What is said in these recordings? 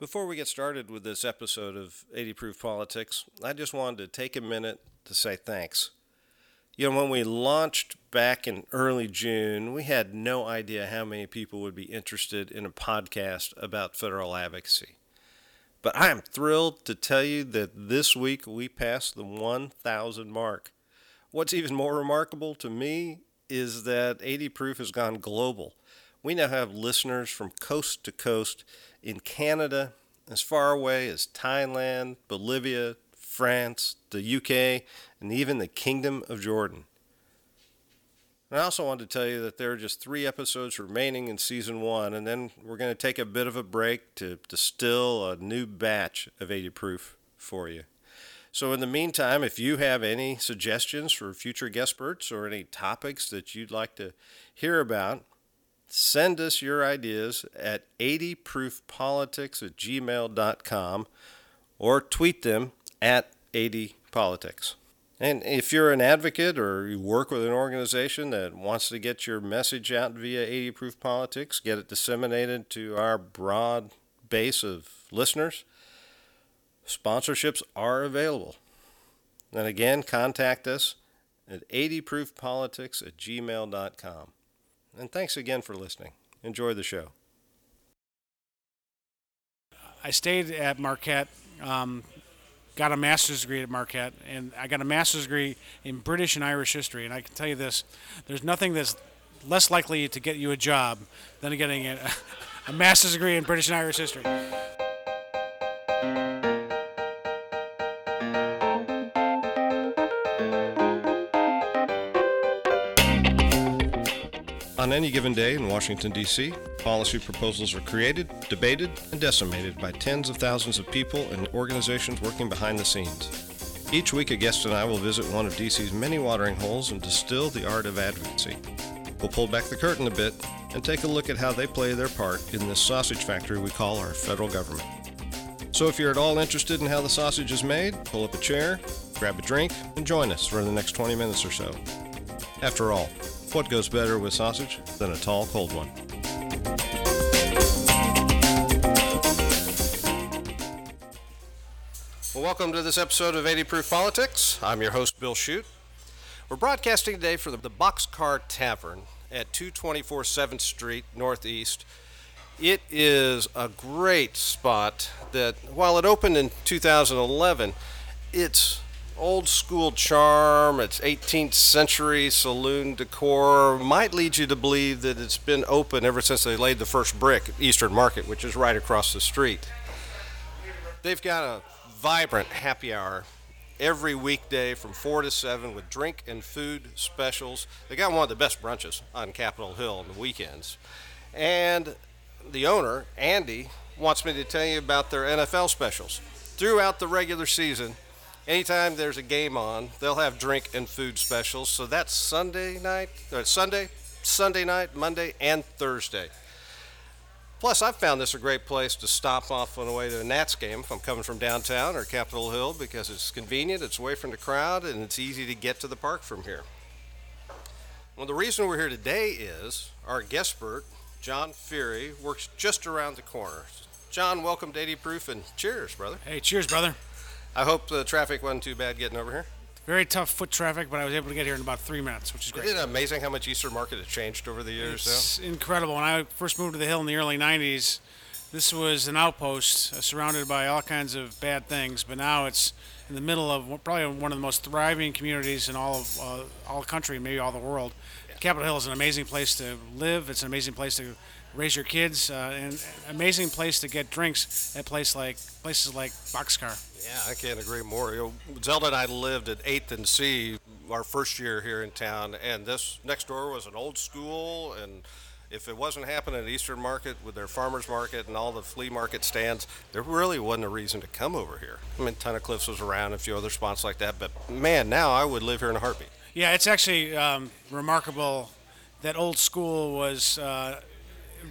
Before we get started with this episode of 80 Proof Politics, I just wanted to take a minute to say thanks. You know, when we launched back in early June, we had no idea how many people would be interested in a podcast about federal advocacy. But I am thrilled to tell you that this week we passed the 1,000 mark. What's even more remarkable to me is that 80 Proof has gone global. We now have listeners from coast to coast in Canada, as far away as Thailand, Bolivia, France, the UK, and even the Kingdom of Jordan. And I also wanted to tell you that there are just three episodes remaining in season one, and then we're going to take a bit of a break to distill a new batch of 80 proof for you. So, in the meantime, if you have any suggestions for future guest experts or any topics that you'd like to hear about, send us your ideas at 80proofpolitics at gmail.com or tweet them at 80politics. And if you're an advocate or you work with an organization that wants to get your message out via 80 Proof Politics, get it disseminated to our broad base of listeners, sponsorships are available. And again, contact us at 80proofpolitics at gmail.com. And thanks again for listening. Enjoy the show. I stayed at Marquette um, got a master's degree at Marquette, and I got a master's degree in British and Irish history. And I can tell you this: there's nothing that's less likely to get you a job than getting a, a master's degree in British and Irish history. On any given day in Washington, D.C., policy proposals are created, debated, and decimated by tens of thousands of people and organizations working behind the scenes. Each week, a guest and I will visit one of D.C.'s many watering holes and distill the art of advocacy. We'll pull back the curtain a bit and take a look at how they play their part in this sausage factory we call our federal government. So if you're at all interested in how the sausage is made, pull up a chair, grab a drink, and join us for the next 20 minutes or so. After all, what goes better with sausage than a tall, cold one? Well, welcome to this episode of 80 Proof Politics. I'm your host, Bill Shute. We're broadcasting today from the Boxcar Tavern at 224 7th Street Northeast. It is a great spot that, while it opened in 2011, it's old school charm, its 18th century saloon decor might lead you to believe that it's been open ever since they laid the first brick at Eastern Market, which is right across the street. They've got a vibrant happy hour every weekday from 4 to 7 with drink and food specials. They got one of the best brunches on Capitol Hill on the weekends. And the owner, Andy, wants me to tell you about their NFL specials. Throughout the regular season, anytime there's a game on, they'll have drink and food specials. So that's Sunday night, uh, Sunday, Sunday night, Monday, and Thursday. Plus, I've found this a great place to stop off on the way to a Nats game if I'm coming from downtown or Capitol Hill because it's convenient, it's away from the crowd, and it's easy to get to the park from here. Well, the reason we're here today is our guest expert, John Feehery, works just around the corner. John, welcome to 80 Proof and cheers, brother. Hey, cheers, brother. I hope the traffic wasn't too bad getting over here. Very tough foot traffic, but I was able to get here in about three minutes, which is great. Isn't it amazing how much Eastern Market has changed over the years? It's though? incredible. When I first moved to the Hill in the early 90s, this was an outpost uh, surrounded by all kinds of bad things, but now it's in the middle of probably one of the most thriving communities in all of uh, all country, maybe all the world. Yeah. Capitol Hill is an amazing place to live. It's an amazing place to raise your kids, uh, and amazing place to get drinks at place like places like Boxcar. Yeah, I can't agree more. You know, Zelda and I lived at Eighth and C our first year here in town, and this next door was an old school and if it wasn't happening at Eastern Market with their farmers market and all the flea market stands, there really wasn't a reason to come over here. I mean, Tunnicliff's was around, a few other spots like that, but man, now I would live here in a heartbeat. Yeah, it's actually um, remarkable that old school was uh,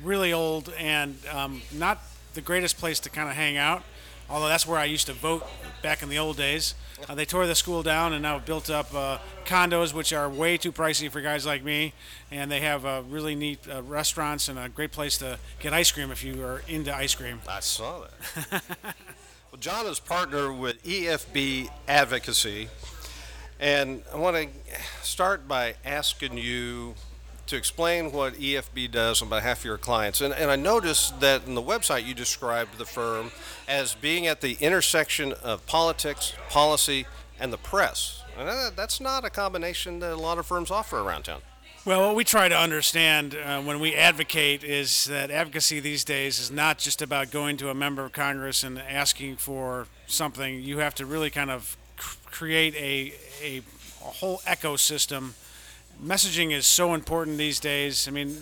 really old and um, not the greatest place to kind of hang out. although that's where I used to vote back in the old days. Uh, they tore the school down and now built up uh, condos, which are way too pricey for guys like me. And they have uh, really neat uh, restaurants and a great place to get ice cream if you are into ice cream. I saw that. well, John is partner with EFB Advocacy. And I want to start by asking you to explain what EFB does on behalf of your clients. And, and I noticed that in the website you described the firm as being at the intersection of politics, policy, and the press. And that's not a combination that a lot of firms offer around town. Well, what we try to understand uh, when we advocate is that advocacy these days is not just about going to a member of Congress and asking for something. You have to really kind of create a, a, a whole ecosystem messaging is so important these days. I mean,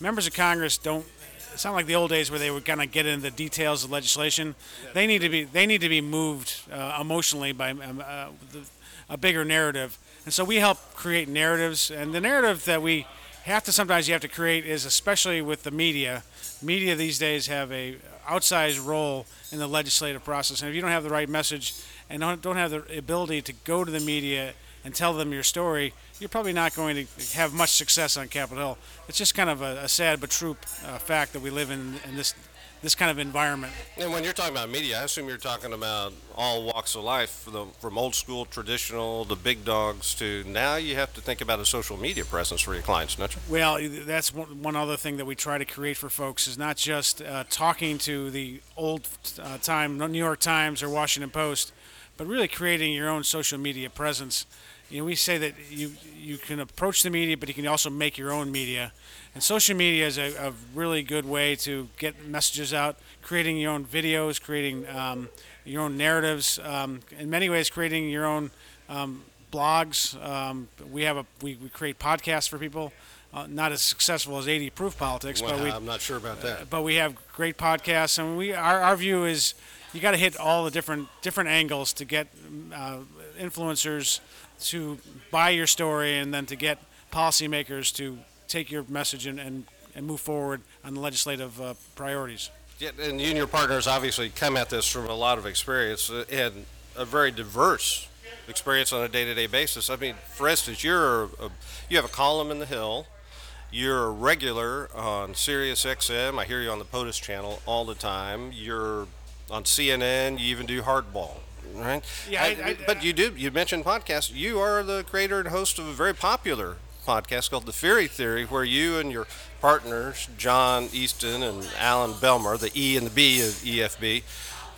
members of Congress don't. It's not like the old days where they would kind of get into the details of legislation. They need to be they need to be moved uh, emotionally by um, uh, the, a bigger narrative, and so we help create narratives. And the narrative that we have to sometimes you have to create is especially with the media. Media these days have a outsized role in the legislative process, and if you don't have the right message and don't, don't have the ability to go to the media and tell them your story, you're probably not going to have much success on Capitol Hill. It's just kind of a, a sad but true uh, fact that we live in, in this this kind of environment. And when you're talking about media, I assume you're talking about all walks of life, from, from old school, traditional, the big dogs, to now you have to think about a social media presence for your clients, don't you? Well, that's one other thing that we try to create for folks is not just uh, talking to the old uh, time New York Times or Washington Post, but really creating your own social media presence you know, we say that you you can approach the media, but you can also make your own media. And social media is a, a really good way to get messages out, creating your own videos, creating um, your own narratives, um, in many ways, creating your own um, blogs. Um, we have a we, we create podcasts for people. Uh, not as successful as 80 Proof Politics, well, but we, I'm not sure about that. Uh, but we have great podcasts, and we our, our view is you got to hit all the different different angles to get uh, influencers to buy your story and then to get policymakers to take your message and, and, and move forward on the legislative uh, priorities. Yeah, and you and your partners obviously come at this from a lot of experience uh, and a very diverse experience on a day-to-day basis. I mean, for instance, you're a, you have a column in the Hill. You're a regular on Sirius XM. I hear you on the POTUS channel all the time. You're on CNN. You even do hardball right? Yeah, I, I, but you do. You mentioned podcasts. You are the creator and host of a very popular podcast called The Feehery Theory, where you and your partners, John Easton and Alan Belmar, the E and the B of EFB,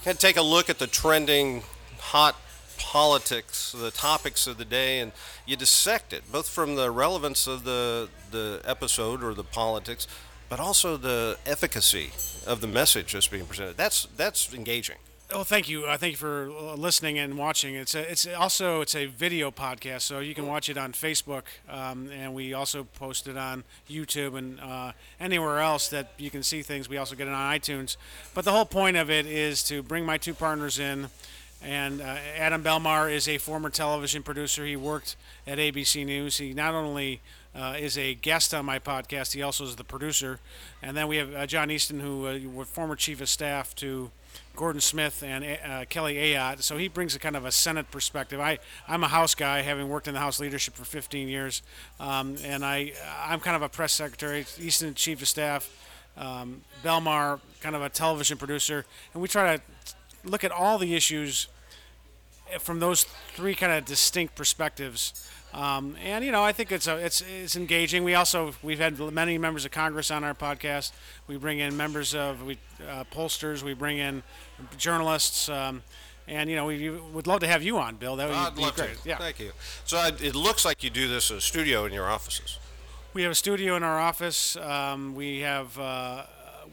can take a look at the trending, hot politics, the topics of the day, and you dissect it, both from the relevance of the the episode or the politics, but also the efficacy of the message that's being presented. That's that's engaging. Oh, thank you. Uh, thank you for uh, listening and watching. It's a, it's also it's a video podcast, so you can watch it on Facebook, um, and we also post it on YouTube and uh, anywhere else that you can see things. We also get it on iTunes. But the whole point of it is to bring my two partners in. And uh, Adam Belmar is a former television producer. He worked at ABC News. He not only uh, is a guest on my podcast, he also is the producer. And then we have uh, John Easton, who uh, was former chief of staff to Gordon Smith and uh, Kelly Ayotte. So he brings a kind of a Senate perspective. I, I'm a House guy, having worked in the House leadership for 15 years, um, and I, I'm kind of a press secretary, Easton Chief of Staff, um, Belmar kind of a television producer, and we try to look at all the issues from those three kind of distinct perspectives. Um, and you know, I think it's a, it's it's engaging. We also we've had many members of Congress on our podcast. We bring in members of we uh, pollsters. We bring in journalists. Um, and you know, we would love to have you on, Bill. That would I'd be love great. To. Yeah. Thank you. So I, it looks like you do this in a studio in your offices. We have a studio in our office. Um, we have uh,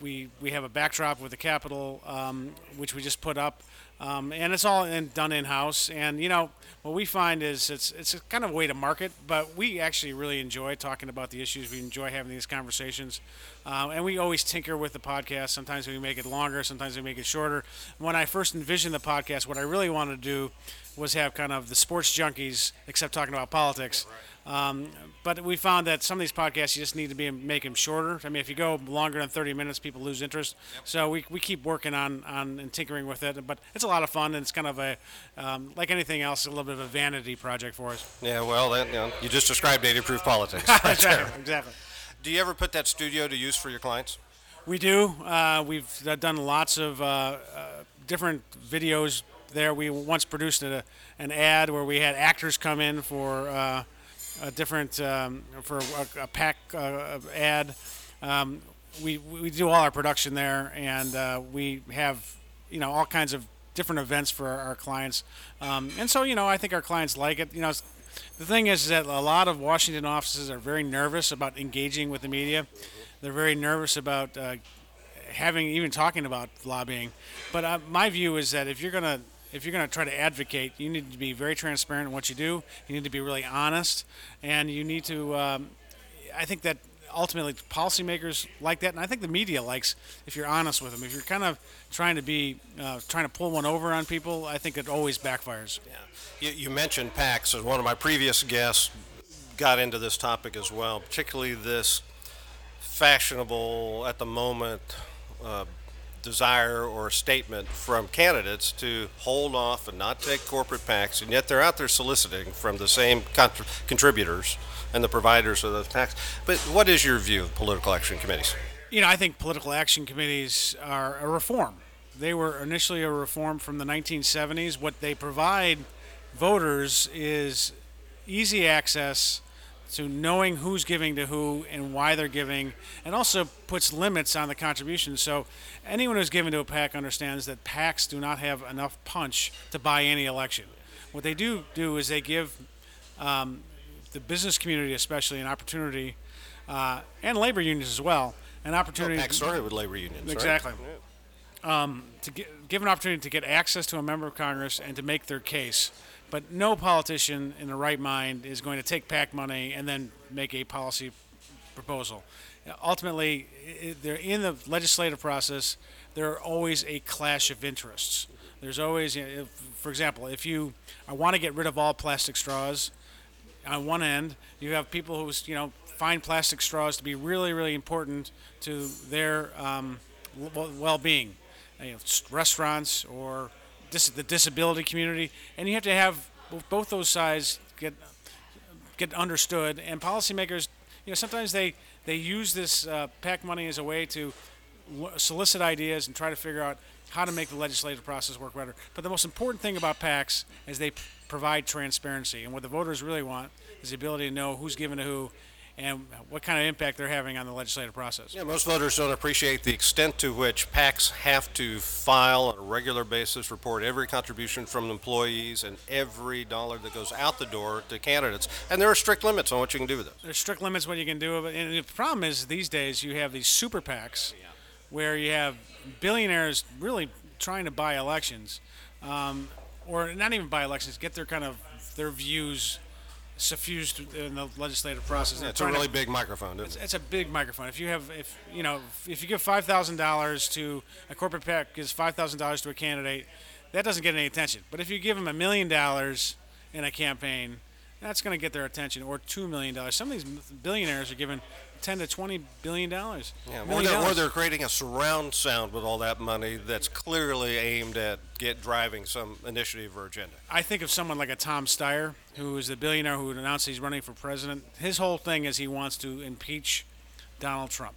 we we have a backdrop with the Capitol, um, which we just put up. Um, and it's all in, done in house. And you know what we find is it's it's a kind of a way to market, but we actually really enjoy talking about the issues. We enjoy having these conversations, um, and we always tinker with the podcast. Sometimes we make it longer, sometimes we make it shorter. When I first envisioned the podcast, what I really wanted to do was have kind of the sports junkies, except talking about politics. Um, but we found that some of these podcasts you just need to be make them shorter. I mean, if you go longer than 30 minutes, people lose interest. Yep. So we, we keep working on, on and tinkering with it. But it's a lot of fun, and it's kind of a um, like anything else, a little bit of a vanity project for us. Yeah, well, that, you, know, you just described 80 proof politics. exactly, exactly. Do you ever put that studio to use for your clients? We do. Uh, we've done lots of uh, uh, different videos there. We once produced a, an ad where we had actors come in for uh, a different um, for a, a PAC uh, ad. Um, we we do all our production there, and uh, we have you know all kinds of different events for our, our clients. Um, and so you know I think our clients like it. You know. The thing is that a lot of Washington offices are very nervous about engaging with the media. They're very nervous about uh, having even talking about lobbying. But uh, my view is that if you're going to if you're going to try to advocate, you need to be very transparent in what you do. You need to be really honest, and you need to. Um, I think that ultimately policymakers like that, and I think the media likes if you're honest with them. If you're kind of trying to be uh, trying to pull one over on people, I think it always backfires. Yeah, you, you mentioned PACs, and one of my previous guests got into this topic as well, particularly this fashionable at the moment. Uh, desire or statement from candidates to hold off and not take corporate PACs, and yet they're out there soliciting from the same contra- contributors and the providers of those PACs. But what is your view of political action committees? You know, I think political action committees are a reform. They were initially a reform from the 1970s. What they provide voters is easy access to knowing who's giving to who and why they're giving, and also puts limits on the contributions. So anyone who's given to a PAC understands that PACs do not have enough punch to buy any election. What they do do is they give um, the business community, especially, an opportunity, uh, and labor unions as well, an opportunity. Well, PAC started with labor unions. Exactly. Right? Um, to get, give an opportunity to get access to a member of Congress and to make their case. But no politician in the right mind is going to take PAC money and then make a policy proposal. Ultimately, they're in the legislative process. There are always a clash of interests. There's always, for example, if you I want to get rid of all plastic straws, on one end, you have people who, you know, find plastic straws to be really, really important to their um, well-being. You know, restaurants or dis- the disability community, and you have to have both those sides get get understood. And policymakers, you know, sometimes they they use this uh, PAC money as a way to solicit ideas and try to figure out how to make the legislative process work better. But the most important thing about PACs is they provide transparency, and what the voters really want is the ability to know who's given to who and what kind of impact they're having on the legislative process. Yeah, most voters don't appreciate the extent to which PACs have to file on a regular basis, report every contribution from employees and every dollar that goes out the door to candidates. And there are strict limits on what you can do with it. There's strict limits what you can do. With it. And the problem is these days you have these super PACs where you have billionaires really trying to buy elections, um, or not even buy elections, get their kind of their views suffused in the legislative process. Yeah, it's a really to, big microphone. It's, it's, a big microphone. If you have, if you know, if you give five thousand dollars to a corporate PAC, gives five thousand dollars to a candidate, that doesn't get any attention. But if you give them a million dollars in a campaign, that's going to get their attention. Or two million dollars. Some of these billionaires are given 10 to 20 billion dollars. Yeah, or they're, or they're, creating a surround sound with all that money that's clearly aimed at get driving some initiative or agenda. I think of someone like a Tom Steyer, who is the billionaire who announced he's running for president. His whole thing is he wants to impeach Donald Trump.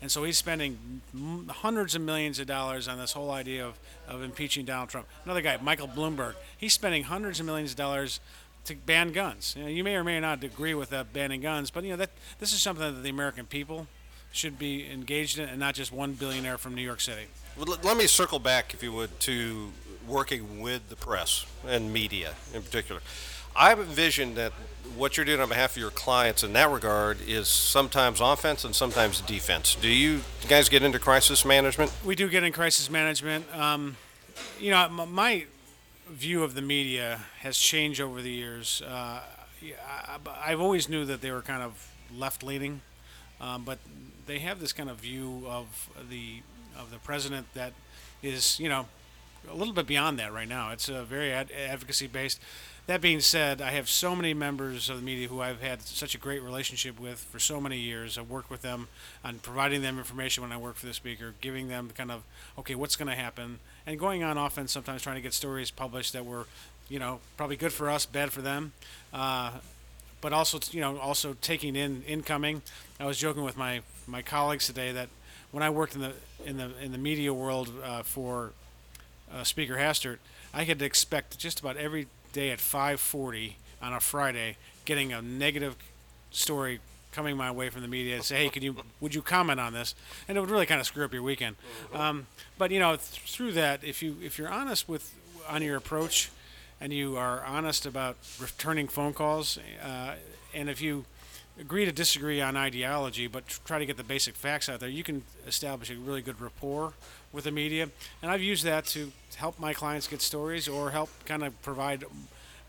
And so he's spending hundreds of millions of dollars on this whole idea of, of impeaching Donald Trump. Another guy, Michael Bloomberg, he's spending hundreds of millions of dollars to ban guns. You, know, you may or may not agree with that banning guns, but you know that this is something that the American people should be engaged in, and not just one billionaire from New York City. Well, let me circle back, if you would, to working with the press and media in particular. I envision that what you're doing on behalf of your clients in that regard is sometimes offense and sometimes defense. Do you guys get into crisis management? We do get in crisis management. Um, you know, my view of the media has changed over the years. Uh, I, I've always knew that they were kind of left leaning, um, but they have this kind of view of the of the president that is, you know, a little bit beyond that right now. It's a very ad- advocacy based. That being said, I have so many members of the media who I've had such a great relationship with for so many years. I've worked with them on providing them information when I work for the speaker, giving them kind of, okay, what's going to happen, and going on offense sometimes trying to get stories published that were, you know, probably good for us, bad for them. Uh, but also, you know, also taking in incoming. I was joking with my, my colleagues today that when I worked in the in the in the media world uh, for uh, Speaker Hastert, I had to expect just about every day at 5:40 on a Friday getting a negative story coming my way from the media and say, "Hey, can you would you comment on this?" And it would really kind of screw up your weekend. Um, but you know, th- through that, if you if you're honest with on your approach, and you are honest about returning phone calls, uh, and if you agree to disagree on ideology, but tr- try to get the basic facts out there, you can establish a really good rapport with the media. And I've used that to help my clients get stories or help kind of provide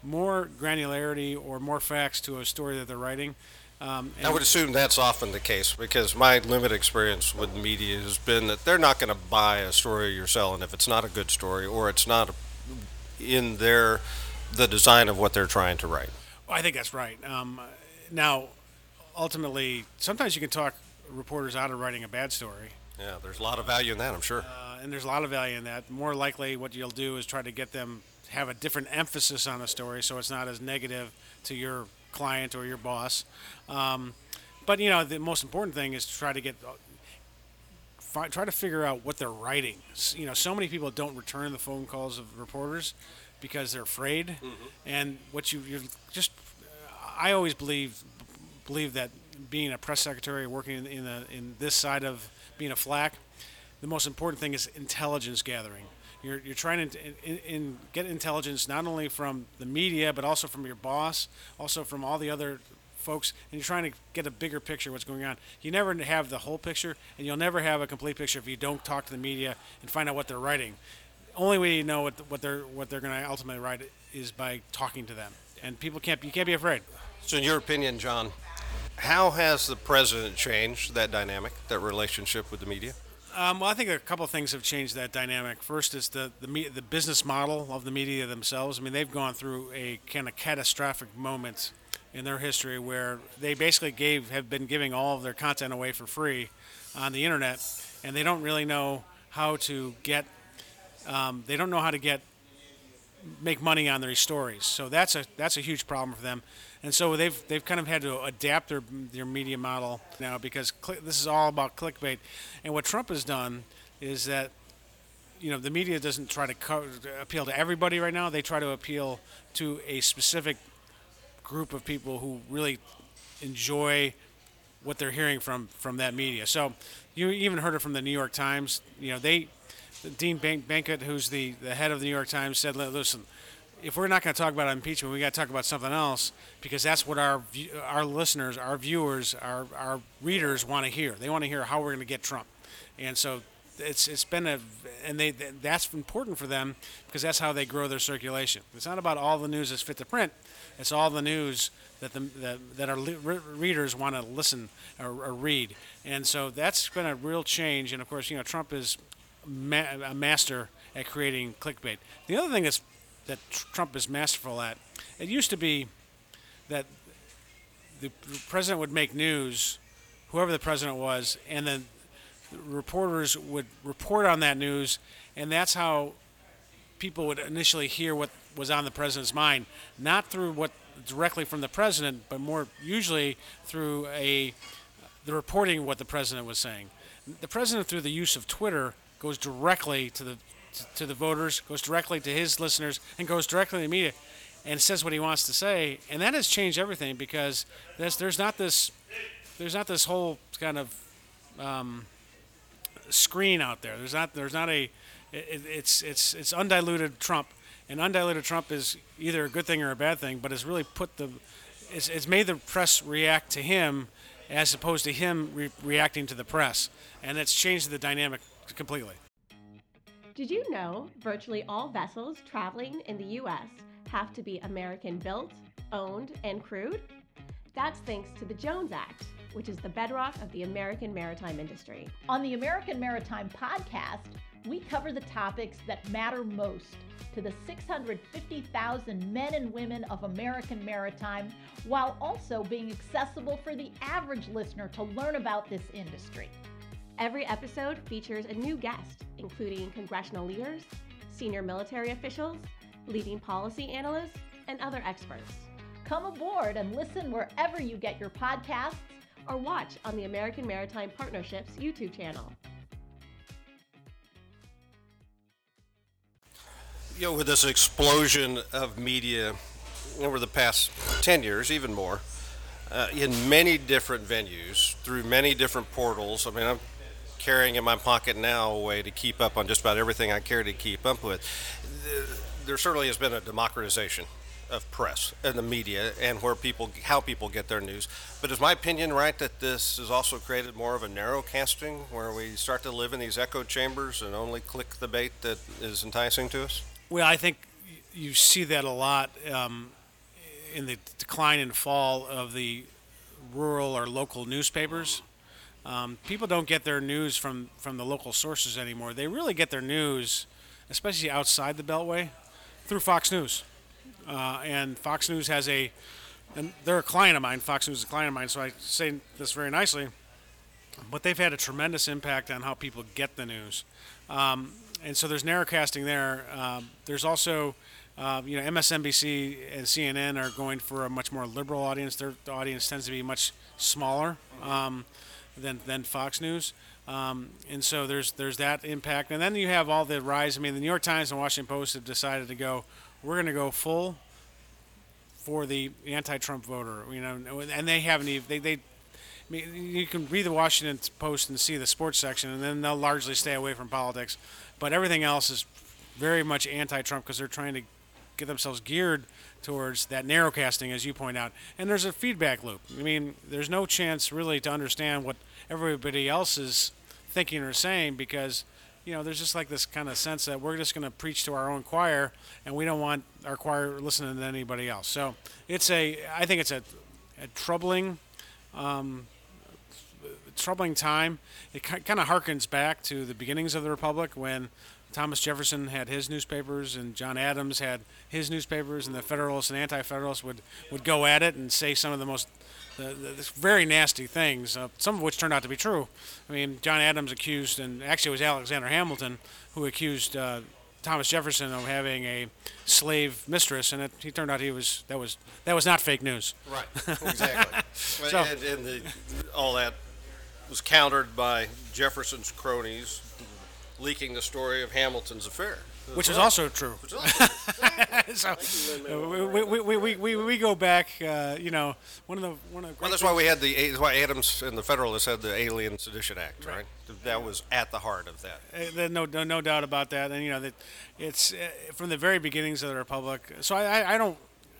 more granularity or more facts to a story that they're writing. Um, I would assume that's often the case because my limited experience with media has been that they're not going to buy a story you're selling if it's not a good story or it's not in their the design of what they're trying to write. Well, I think that's right. Um, now, ultimately, sometimes you can talk reporters out of writing a bad story. Yeah, there's a lot of value in that, I'm sure. Uh, and there's a lot of value in that. More likely, what you'll do is try to get them have a different emphasis on the story, so it's not as negative to your client or your boss. Um, but you know, the most important thing is to try to get fi- try to figure out what they're writing. You know, so many people don't return the phone calls of reporters because they're afraid. And what you you're just I always believe believe that being a press secretary, working in, in in this side of being a flack, the most important thing is intelligence gathering. You're, you're trying to in, in, get intelligence not only from the media but also from your boss, also from all the other folks, and you're trying to get a bigger picture of what's going on. You never have the whole picture, and you'll never have a complete picture if you don't talk to the media and find out what they're writing. Only way you know what, what they're what they're going to ultimately write is by talking to them. And people can't you can't be afraid. So, in your opinion, John, how has the president changed that dynamic, that relationship with the media? Um, well, I think a couple of things have changed that dynamic. First is the the, the business model of the media themselves. I mean, they've gone through a kind of catastrophic moment in their history where they basically gave have been giving all of their content away for free on the internet, and they don't really know how to get. Um, they don't know how to get make money on their stories. So that's a that's a huge problem for them. And so they've they've kind of had to adapt their their media model now because cl- this is all about clickbait. And what Trump has done is that you know the media doesn't try to co- appeal to everybody right now. They try to appeal to a specific group of people who really enjoy what they're hearing from from that media. So you even heard it from the New York Times. You know they Dean Ban- Baquet, who's the, the head of the New York Times, said, "Listen, if we're not going to talk about impeachment, we got to talk about something else because that's what our our listeners, our viewers, our our readers want to hear. They want to hear how we're going to get Trump." And so it's it's been a and they that's important for them because that's how they grow their circulation. It's not about all the news that's fit to print. It's all the news that the that, that our readers want to listen or, or read. And so that's been a real change. And of course, you know, Trump is ma- a master at creating clickbait. The other thing that's that Trump is masterful at. It used to be that the president would make news, whoever the president was, and then reporters would report on that news, and that's how people would initially hear what was on the president's mind, not through what directly from the president, but more usually through a the reporting of what the president was saying. The president, through the use of Twitter, goes directly to the to, to the voters, goes directly to his listeners, and goes directly to the media, and says what he wants to say, and that has changed everything because there's there's not this there's not this whole kind of um, screen out there. There's not there's not a it, it's it's it's undiluted Trump, and undiluted Trump is either a good thing or a bad thing, but it's really put the it's, it's made the press react to him as opposed to him re- reacting to the press, and it's changed the dynamic completely. Did you know virtually all vessels traveling in the U.S. have to be American built, owned, and crewed? That's thanks to the Jones Act, which is the bedrock of the American maritime industry. On the American Maritime Podcast, we cover the topics that matter most to the 650,000 men and women of American maritime while also being accessible for the average listener to learn about this industry. Every episode features a new guest, including congressional leaders, senior military officials, leading policy analysts, and other experts. Come aboard and listen wherever you get your podcasts or watch on the American Maritime Partnerships YouTube channel. You know, with this explosion of media over the past 10 years, even more, uh, in many different venues, through many different portals. I mean, I'm carrying in my pocket now a way to keep up on just about everything I care to keep up with. There certainly has been a democratization of press and the media and where people how people get their news. But is my opinion right that this has also created more of a narrow casting where we start to live in these echo chambers and only click the bait that is enticing to us? Well, I think you see that a lot um, in the decline and fall of the rural or local newspapers. Um, people don't get their news from, from the local sources anymore. They really get their news, especially outside the Beltway, through Fox News. Uh, and Fox News has a, and they're a client of mine. Fox News is a client of mine, so I say this very nicely. But they've had a tremendous impact on how people get the news. Um, and so there's narrowcasting there. Um, there's also, uh, you know, MSNBC and CNN are going for a much more liberal audience. Their audience tends to be much smaller. Um, than, than Fox News. Um, and so there's there's that impact, and then you have all the rise. I mean, the New York Times and Washington Post have decided to go. We're going to go full for the anti-Trump voter. You know, and they haven't even they they. I mean, you can read the Washington Post and see the sports section, and then they'll largely stay away from politics. But everything else is very much anti-Trump because they're trying to get themselves geared towards that narrowcasting, as you point out. And there's a feedback loop. I mean, there's no chance really to understand what everybody else is thinking or saying because you know there's just like this kind of sense that we're just going to preach to our own choir and we don't want our choir listening to anybody else. So it's a i think it's a, a troubling um, troubling time. It kind of harkens back to the beginnings of the republic when Thomas Jefferson had his newspapers, and John Adams had his newspapers, and the Federalists and Anti-Federalists would, would go at it and say some of the most the, the, very nasty things, uh, some of which turned out to be true. I mean, John Adams accused, and actually it was Alexander Hamilton who accused uh, Thomas Jefferson of having a slave mistress, and it, he turned out he was that was that was not fake news. Right, exactly. so, and, and the, all that was countered by Jefferson's cronies leaking the story of Hamilton's affair. Which is also true. Which is also true. so we, we, we, we, we go back, uh, you know, one of the one of the well, that's why we had the that's why Adams and the Federalists had the Alien Sedition Act, right? right? That was at the heart of that. Uh, no, no, no doubt about that. And you know that it's uh, from the very beginnings of the republic. So I, I, I don't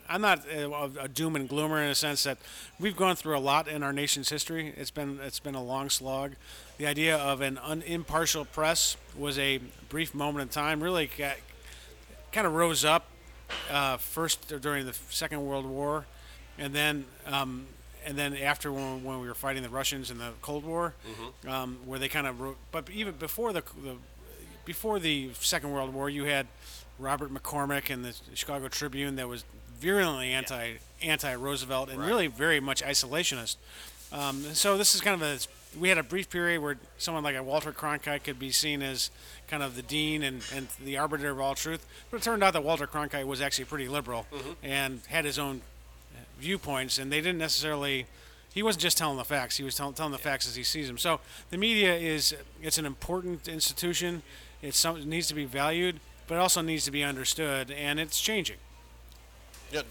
I'm not a, a, doom and gloomer in a sense that we've gone through a lot in our nation's history. It's been it's been a long slog. The idea of an un, impartial press was a brief moment in time. Really, got, kind of rose up uh, first during the Second World War, and then um, and then after when, when, we were fighting the Russians in the Cold War, mm-hmm. um, where they kind of wrote, but even before the, the before the Second World War, you had Robert McCormick and the Chicago Tribune that was virulently anti anti Roosevelt and right. really very much isolationist. Um, so this is kind of a we had a brief period where someone like a Walter Cronkite could be seen as kind of the dean and, and the arbiter of all truth. But it turned out that Walter Cronkite was actually pretty liberal mm-hmm. and had his own viewpoints, and they didn't necessarily. He wasn't just telling the facts; he was tell, telling the facts as he sees them. So the media is it's an important institution. It's some, it needs to be valued, but it also needs to be understood, and it's changing. Yeah,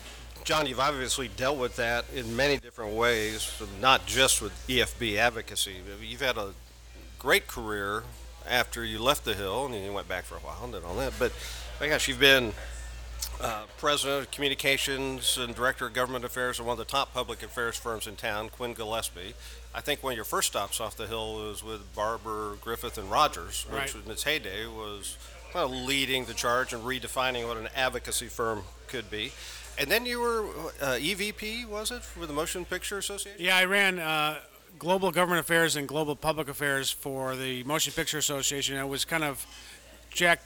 John, you've obviously dealt with that in many different ways, not just with EFB advocacy. You've had a great career after you left the Hill, and you went back for a while and did all that. But my gosh, you've been uh, president of communications and director of government affairs of one of the top public affairs firms in town, Quinn Gillespie. I think one of your first stops off the Hill was with Barbour, Griffith, and Rogers, which right. in its heyday was well, leading the charge and redefining what an advocacy firm could be. And then you were uh, EVP, was it, for the Motion Picture Association? Yeah, I ran uh, global government affairs and global public affairs for the Motion Picture Association. It was kind of Jack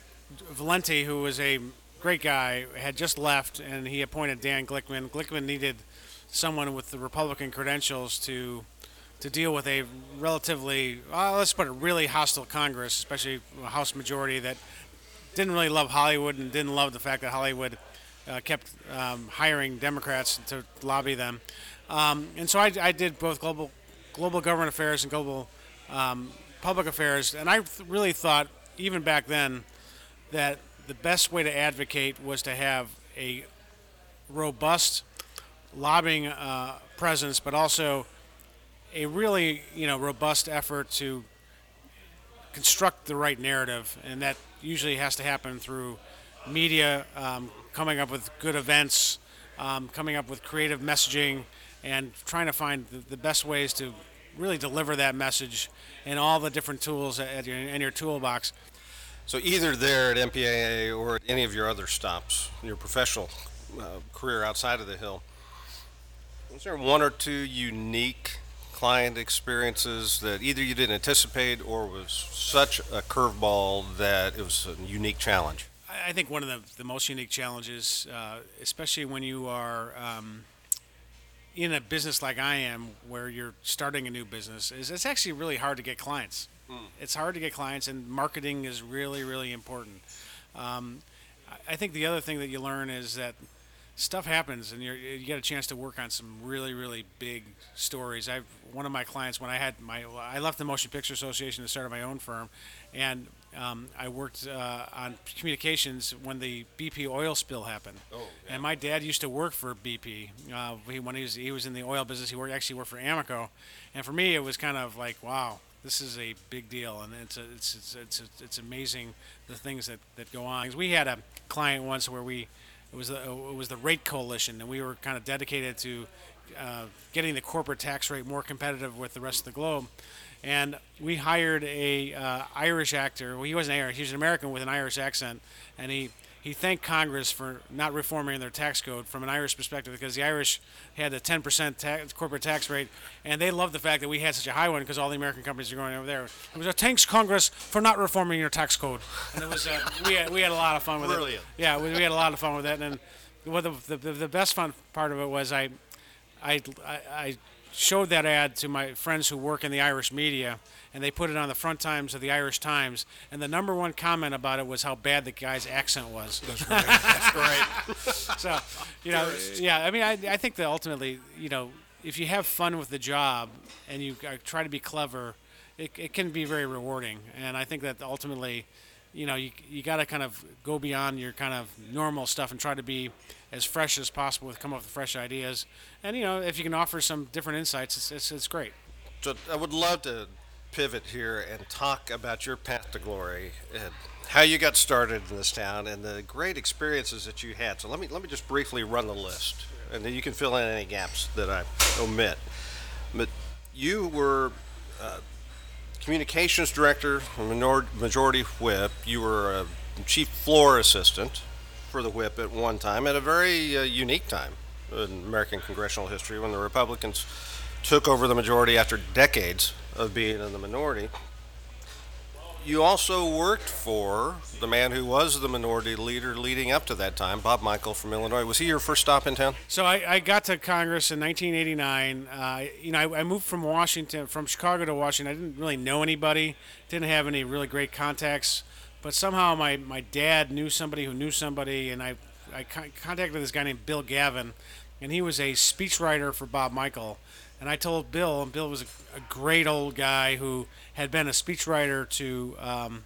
Valenti, who was a great guy, had just left, and he appointed Dan Glickman. Glickman needed someone with the Republican credentials to to deal with a relatively, uh, let's put it, really hostile Congress, especially a House majority that didn't really love Hollywood and didn't love the fact that Hollywood uh, kept um, hiring Democrats to lobby them. Um, and so I, I, did both global global government affairs and global um, public affairs, and I th- really thought even back then that the best way to advocate was to have a robust lobbying uh, presence, but also a really you know robust effort to construct the right narrative, and that usually has to happen through media um, coming up with good events, um, coming up with creative messaging, and trying to find the, the, best ways to really deliver that message and all the different tools at your, in your toolbox. So either there at MPAA or at any of your other stops in your professional uh, career outside of the Hill, was there one or two unique client experiences that either you didn't anticipate or was such a curveball that it was a unique challenge? I think one of the, the most unique challenges, uh, especially when you are um, in a business like I am, where you're starting a new business, is it's actually really hard to get clients. Mm. It's hard to get clients, and marketing is really, really important. Um, I think the other thing that you learn is that stuff happens, and you get a chance to work on some really, really big stories. I've one of my clients when I had my I left the Motion Picture Association to start my own firm, and um, I worked uh, on communications when the BP oil spill happened. Oh, yeah. And my dad used to work for BP. Uh, he, when he was he was in the oil business, he worked actually worked for Amoco, and for me it was kind of like wow. This is a big deal, and it's a, it's it's it's, it's amazing the things that, that go on. We had a client once where we it was the, it was the rate coalition, and we were kind of dedicated to uh, getting the corporate tax rate more competitive with the rest of the globe. And we hired a uh, Irish actor. Well, he wasn't Irish; he was an American with an Irish accent, and he he thanked Congress for not reforming their tax code from an Irish perspective because the Irish had a 10% tax, corporate tax rate, and they loved the fact that we had such a high one because all the American companies are going over there. It was a thanks Congress for not reforming your tax code, and it was uh, we had we had a lot of fun with Brilliant. it. Yeah, we, we, had a lot of fun with it, and well, the, the the best fun part of it was I I I showed that ad to my friends who work in the Irish media, and they put it on the front times of the Irish Times. And the number one comment about it was how bad the guy's accent was. That's great. That's great. so, you know, yeah. I mean, I, I think that ultimately, you know, if you have fun with the job and you uh, try to be clever, it, it can be very rewarding. And I think that ultimately, you know, you, you got to kind of go beyond your kind of normal stuff and try to be as fresh as possible with come up with fresh ideas. And you know, if you can offer some different insights, it's, it's, it's great. So I would love to pivot here and talk about your path to glory and how you got started in this town and the great experiences that you had. So let me let me just briefly run the list, and then you can fill in any gaps that I omit. But you were. Uh, communications director, majority whip. You were a chief floor assistant for the whip at one time, at a very uh, unique time in American congressional history when the Republicans took over the majority after decades of being in the minority. You also worked for the man who was the minority leader leading up to that time, Bob Michel from Illinois. Was he your first stop in town? So I, I got to Congress in 1989. Uh, you know, I, I, moved from Washington, from Chicago to Washington. I didn't really know anybody, didn't have any really great contacts but somehow my, my dad knew somebody who knew somebody, and I, I contacted this guy named Bill Gavin, and he was a speechwriter for Bob Michel. And I told Bill, and Bill was a, a great old guy who had been a speechwriter to um,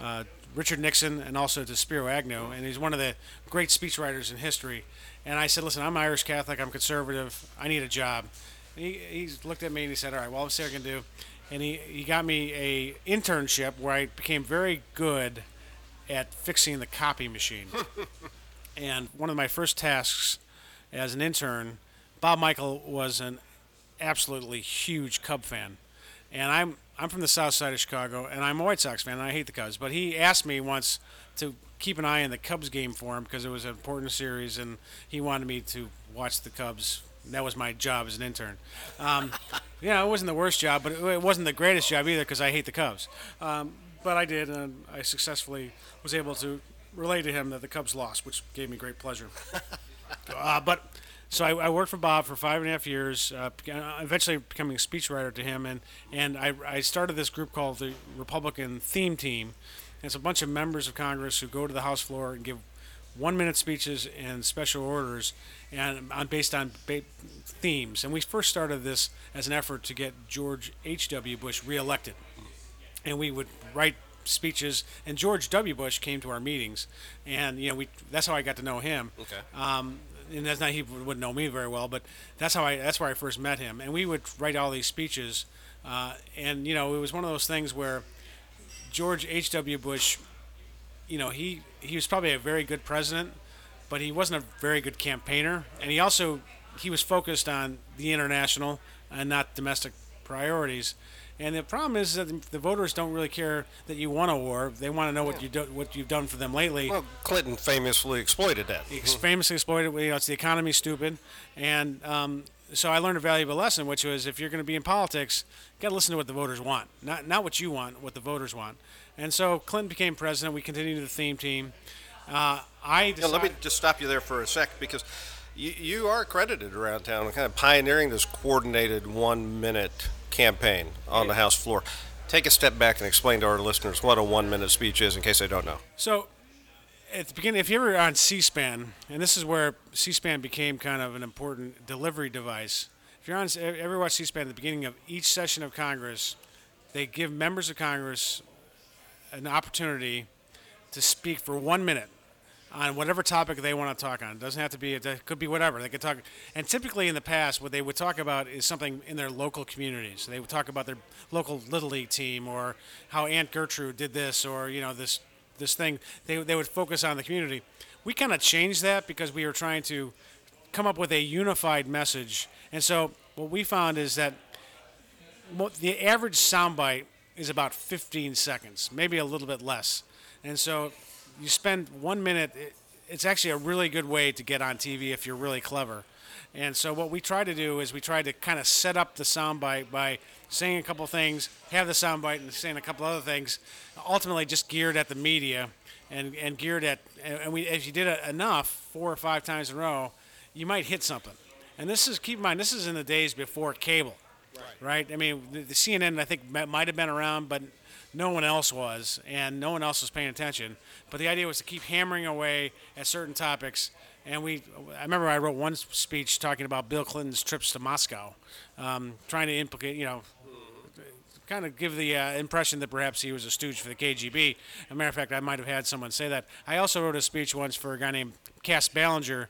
uh, Richard Nixon and also to Spiro Agnew, and he's one of the great speechwriters in history. And I said, listen, I'm Irish Catholic, I'm conservative, I need a job. And he, he looked at me and he said, all right, well, let's see what I can do and he, he got me a internship where I became very good at fixing the copy machine. and one of my first tasks as an intern, Bob Michel was an absolutely huge Cub fan, and I'm I'm from the South Side of Chicago, and I'm a White Sox fan, and I hate the Cubs. But he asked me once to keep an eye on the Cubs game for him because it was an important series, and he wanted me to watch the Cubs. That was my job as an intern. Um, yeah, it wasn't the worst job, but it, wasn't the greatest job either because I hate the Cubs. Um, but I did, and I successfully was able to relay to him that the Cubs lost, which gave me great pleasure. uh, but so I, I, worked for Bob for five and a half years, uh, eventually becoming a speechwriter to him, and and I, I started this group called the Republican Theme Team. It's a bunch of members of Congress who go to the House floor and give one-minute speeches and special orders, and on based on ba- themes. And we first started this as an effort to get George H.W. Bush reelected, and we would write speeches. And George W. Bush came to our meetings, and you know we that's how I got to know him. Okay. Um, and that's not he wouldn't know me very well, but that's how I that's where I first met him. And we would write all these speeches, uh, and you know it was one of those things where George H. W. Bush, you know he he was probably a very good president, but he wasn't a very good campaigner, and he also he was focused on the international and not domestic priorities. And the problem is that the voters don't really care that you won a war. They want to know what you do, what you've done for them lately. Well, Clinton famously exploited that. He famously exploited. You know, it's the economy stupid, and um, so I learned a valuable lesson, which was if you're going to be in politics, you got to listen to what the voters want, not not what you want, what the voters want. And so Clinton became president. We continued the theme team. Uh, I decided, let me just stop you there for a sec because you, you are credited around town, kind of pioneering this coordinated one minute campaign on the House floor. Take a step back and explain to our listeners what a one minute speech is in case they don't know. So, at the beginning, if you ever on C SPAN, and this is where C SPAN became kind of an important delivery device. If you're on, ever watch C SPAN at the beginning of each session of Congress, they give members of Congress an opportunity to speak for one minute on whatever topic they want to talk on. It doesn't have to be, it could be whatever. They could talk. And typically in the past, what they would talk about is something in their local communities. So they would talk about their local Little League team or how Aunt Gertrude did this or, you know, this, this thing. They, they would focus on the community. We kind of changed that because we were trying to come up with a unified message. And so what we found is that the average soundbite is about 15 seconds, maybe a little bit less. And so you spend one minute. It's actually a really good way to get on TV if you're really clever. And so what we try to do is we try to kind of set up the soundbite by saying a couple things, have the soundbite, and saying a couple other things. Ultimately, just geared at the media, and and geared at and we if you did it enough, four or five times in a row, you might hit something. And this is keep in mind this is in the days before cable, right? right? I mean, the, the CNN I think might have been around, but no one else was, and no one else was paying attention. But the idea was to keep hammering away at certain topics. And we, I remember I wrote one speech talking about Bill Clinton's trips to Moscow, um, trying to implicate, you know, kind of give the uh, impression that perhaps he was a stooge for the KGB. As a matter of fact, I might have had someone say that. I also wrote a speech once for a guy named Cass Ballenger,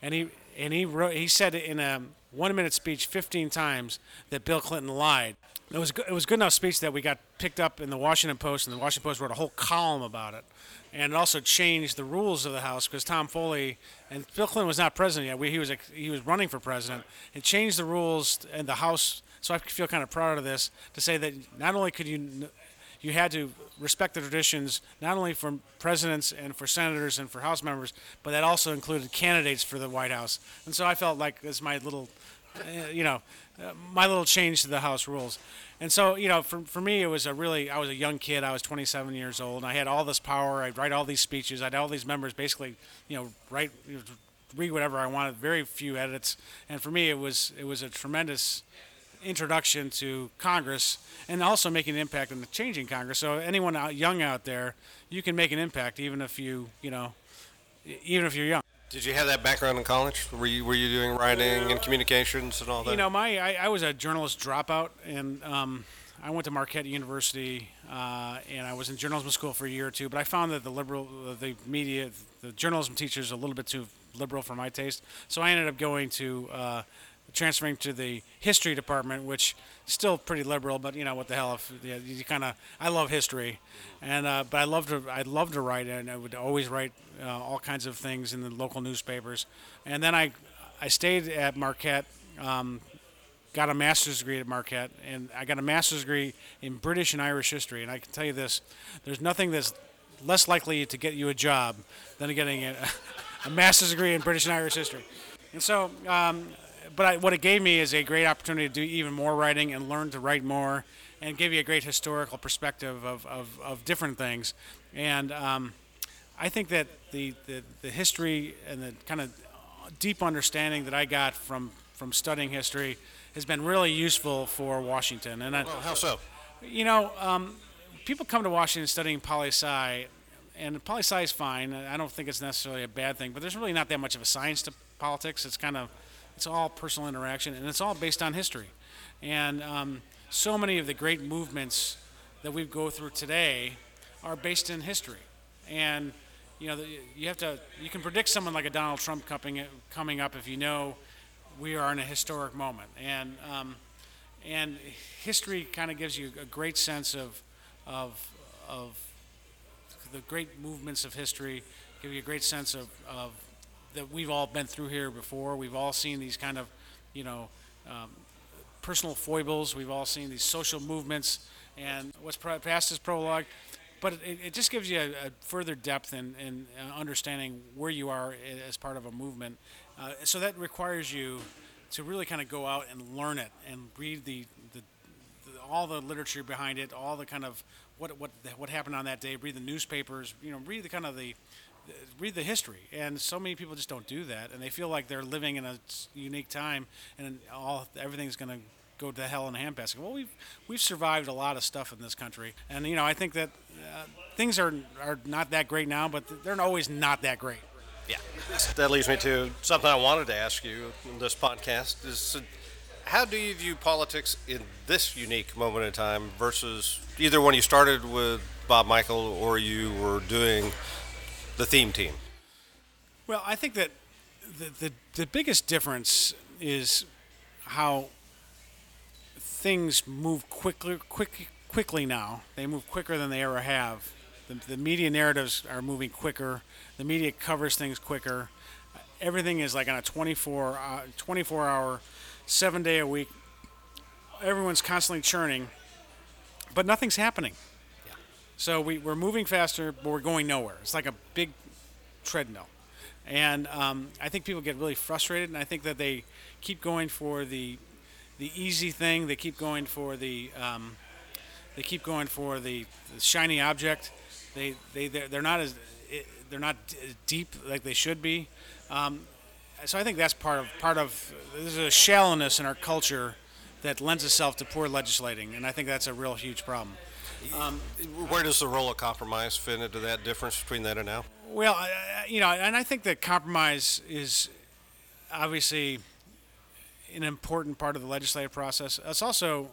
and he and he wrote he said in a one minute speech 15 times that Bill Clinton lied. It was it was good enough speech that we got picked up in the Washington Post, and the Washington Post wrote a whole column about it, and it also changed the rules of the House because Tom Foley and Bill Clinton was not president yet. We, he was he was running for president. It changed the rules in the House, so I feel kind of proud of this to say that not only could you you had to respect the traditions not only for presidents and for senators and for House members, but that also included candidates for the White House. And so I felt like this my little, uh, you know, uh, my little change to the House rules. And so, you know, for, for me, it was a really, I was a young kid. I was 27 years old, and I had all this power. I'd write all these speeches. I had all these members basically, you know, write, read whatever I wanted, very few edits. And for me, it was, it was a tremendous introduction to Congress and also making an impact on the changing Congress. So anyone out, young out there, you can make an impact even if you, you know, even if you're young. Did you have that background in college? Were you were you doing writing and communications and all that? You know, my I, I was a journalist dropout, and um, I went to Marquette University, uh, and I was in journalism school for a year or two. But I found that the liberal, the media, the journalism teachers a little bit too liberal for my taste. So I ended up going to uh, transferring to the history department, which still pretty liberal, but you know what the hell? If you, you kind of, I love history, and uh, but I love to, I love to write, and I would always write uh, all kinds of things in the local newspapers, and then I, I stayed at Marquette. Um, got a master's degree at Marquette, and I got a master's degree in British and Irish history. And I can tell you this: there's nothing that's less likely to get you a job than getting a, a master's degree in British and Irish history. And so, um, but I, what it gave me is a great opportunity to do even more writing and learn to write more and give you a great historical perspective of, of, of different things. And um, I think that the, the, the history and the kind of deep understanding that I got from, from studying history has been really useful for Washington. And I, Well, how so? you know, um, people come to Washington studying poli sci, and poli sci is fine. I don't think it's necessarily a bad thing, but there's really not that much of a science to politics. It's kind of, it's all personal interaction, and it's all based on history. And um, so many of the great movements that we go through today are based in history. And you know, you have to, you can predict someone like a Donald Trump coming coming up if you know we are in a historic moment. And um, and history kind of gives you a great sense of of of the great movements of history give you a great sense of, of that we've all been through here before. We've all seen these kind of you know um, personal foibles. We've all seen these social movements and what's past is prologue. But it, it just gives you a, a further depth in, in uh, understanding where you are as part of a movement. Uh, so that requires you to really kind of go out and learn it and read the, the, the all the literature behind it, all the kind of what what what happened on that day. Read the newspapers, you know, read the kind of the read the history. And so many people just don't do that, and they feel like they're living in a unique time, and all everything's going to go to hell in a handbasket. Well, we've we've survived a lot of stuff in this country, and you know, I think that uh, things are are not that great now, but they're always not that great. Yeah. That leads me to something I wanted to ask you in this podcast is uh, how do you view politics in this unique moment in time versus either when you started with Bob Michel or you were doing the theme team? Well, I think that the, the, the biggest difference is how things move quickly, quick, quickly now. They move quicker than they ever have. The, the media narratives are moving quicker. The media covers things quicker. Everything is like on a 24, uh, 24 hour, seven day a week. Everyone's constantly churning, but nothing's happening. So we, we're moving faster, but we're going nowhere. It's like a big treadmill. And um, I think people get really frustrated, and I think that they keep going for the the easy thing. They keep going for the um, they keep going for the, the shiny object. They they they're, not as they're not deep like they should be. Um, so I think that's part of part of there's a shallowness in our culture that lends itself to poor legislating, and I think that's a real huge problem. Where does the role of compromise fit into that difference between then and now? Well, you know, and I think that compromise is obviously an important part of the legislative process. It's also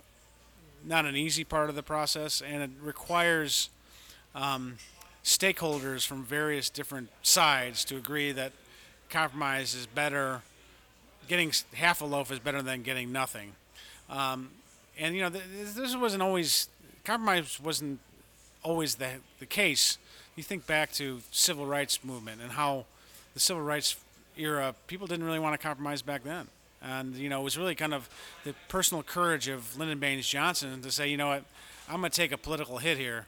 not an easy part of the process, and it requires um, stakeholders from various different sides to agree that compromise is better. Getting half a loaf is better than getting nothing. Um, and you know, th- th- this wasn't always compromise wasn't always the the case. You think back to civil rights movement and how the civil rights era, people didn't really want to compromise back then. And you know, it was really kind of the personal courage of Lyndon Baines Johnson to say, you know what, I'm going to take a political hit here,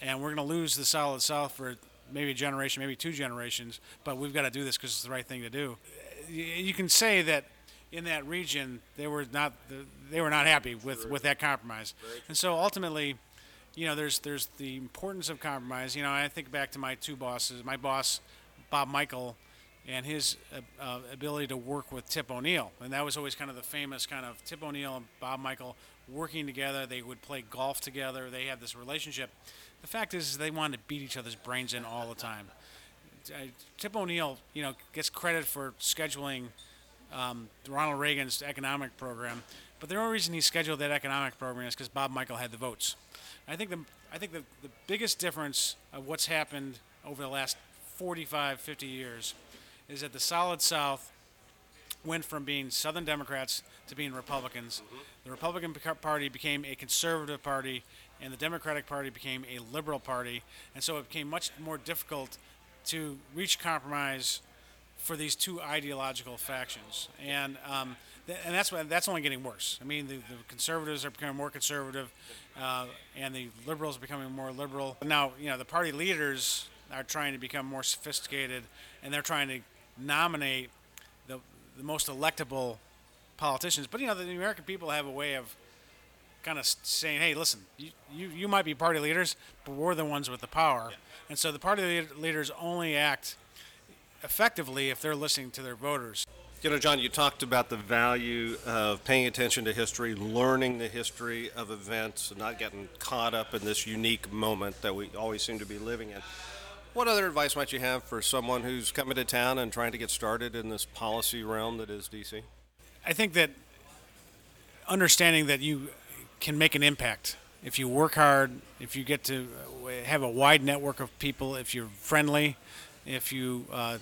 and we're going to lose the Solid South for maybe a generation, maybe two generations, but we've got to do this because it's the right thing to do. You can say that in that region they were not they were not happy with, with that compromise, and so ultimately, you know, there's there's the importance of compromise. You know, I think back to my two bosses, my boss Bob Michel, and his uh, uh, ability to work with Tip O'Neill, and that was always kind of the famous kind of Tip O'Neill and Bob Michel working together. They would play golf together. They had this relationship. The fact is, they wanted to beat each other's brains in all the time. Tip O'Neill, you know, gets credit for scheduling um, Ronald Reagan's economic program, but the only reason he scheduled that economic program is because Bob Michel had the votes. I think the I think the, the biggest difference of what's happened over the last 45, 50 years is that the Solid South went from being Southern Democrats to being Republicans. The Republican Party became a conservative party, and the Democratic Party became a liberal party. And so it became much more difficult to reach compromise for these two ideological factions, and um, th- and that's why that's only getting worse. I mean, the, the conservatives are becoming more conservative, uh, and the liberals are becoming more liberal. Now, you know, the party leaders are trying to become more sophisticated, and they're trying to nominate the the most electable politicians. But you know, the American people have a way of kind of saying, "Hey, listen, you, you, you might be party leaders, but we're the ones with the power." Yeah. And so the party leaders only act effectively if they're listening to their voters. You know, John, you talked about the value of paying attention to history, learning the history of events, and not getting caught up in this unique moment that we always seem to be living in. What other advice might you have for someone who's coming to town and trying to get started in this policy realm that is DC? I think that understanding that you can make an impact if you work hard, if you get to have a wide network of people, if you're friendly, if you uh,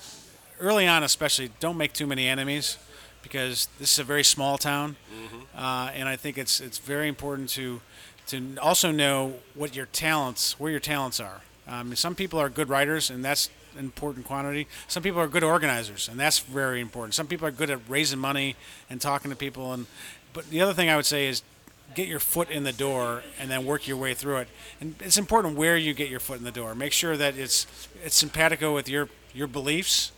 early on especially don't make too many enemies because this is a very small town, mm-hmm. uh, and I think it's it's very important to to also know what your talents where your talents are. Um, some people are good writers, and that's an important quantity. Some people are good organizers, and that's very important. Some people are good at raising money and talking to people, and but the other thing I would say is get your foot in the door and then work your way through it. And it's important where you get your foot in the door. Make sure that it's it's simpatico with your your beliefs.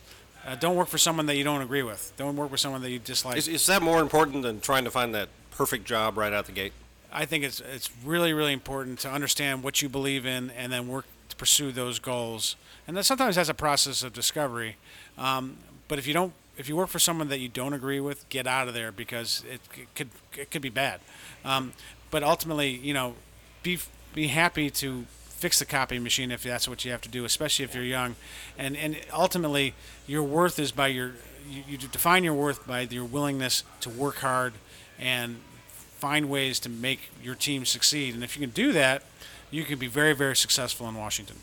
Uh, don't work for someone that you don't agree with. Don't work with someone that you dislike. Is, is that more important than trying to find that perfect job right out the gate? I think it's it's really really important to understand what you believe in and then work to pursue those goals. And that sometimes that's a process of discovery. Um, but if you don't if you work for someone that you don't agree with, get out of there because it, it could it could be bad. Um, but ultimately, you know, be be happy to fix the copy machine if that's what you have to do, especially if you're young. And and ultimately, your worth is by your you, you define your worth by your willingness to work hard and find ways to make your team succeed. And if you can do that, you can be very very successful in Washington.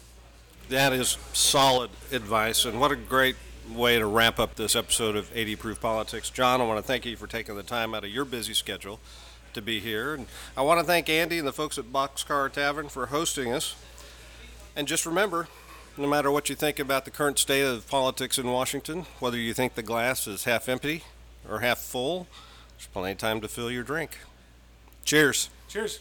That is solid advice, and what a great way to wrap up this episode of 80 Proof Politics. John, I want to thank you for taking the time out of your busy schedule to be here. And I want to thank Andy and the folks at Boxcar Tavern for hosting us. And just remember, no matter what you think about the current state of politics in Washington, whether you think the glass is half empty or half full, there's plenty of time to fill your drink. Cheers. Cheers.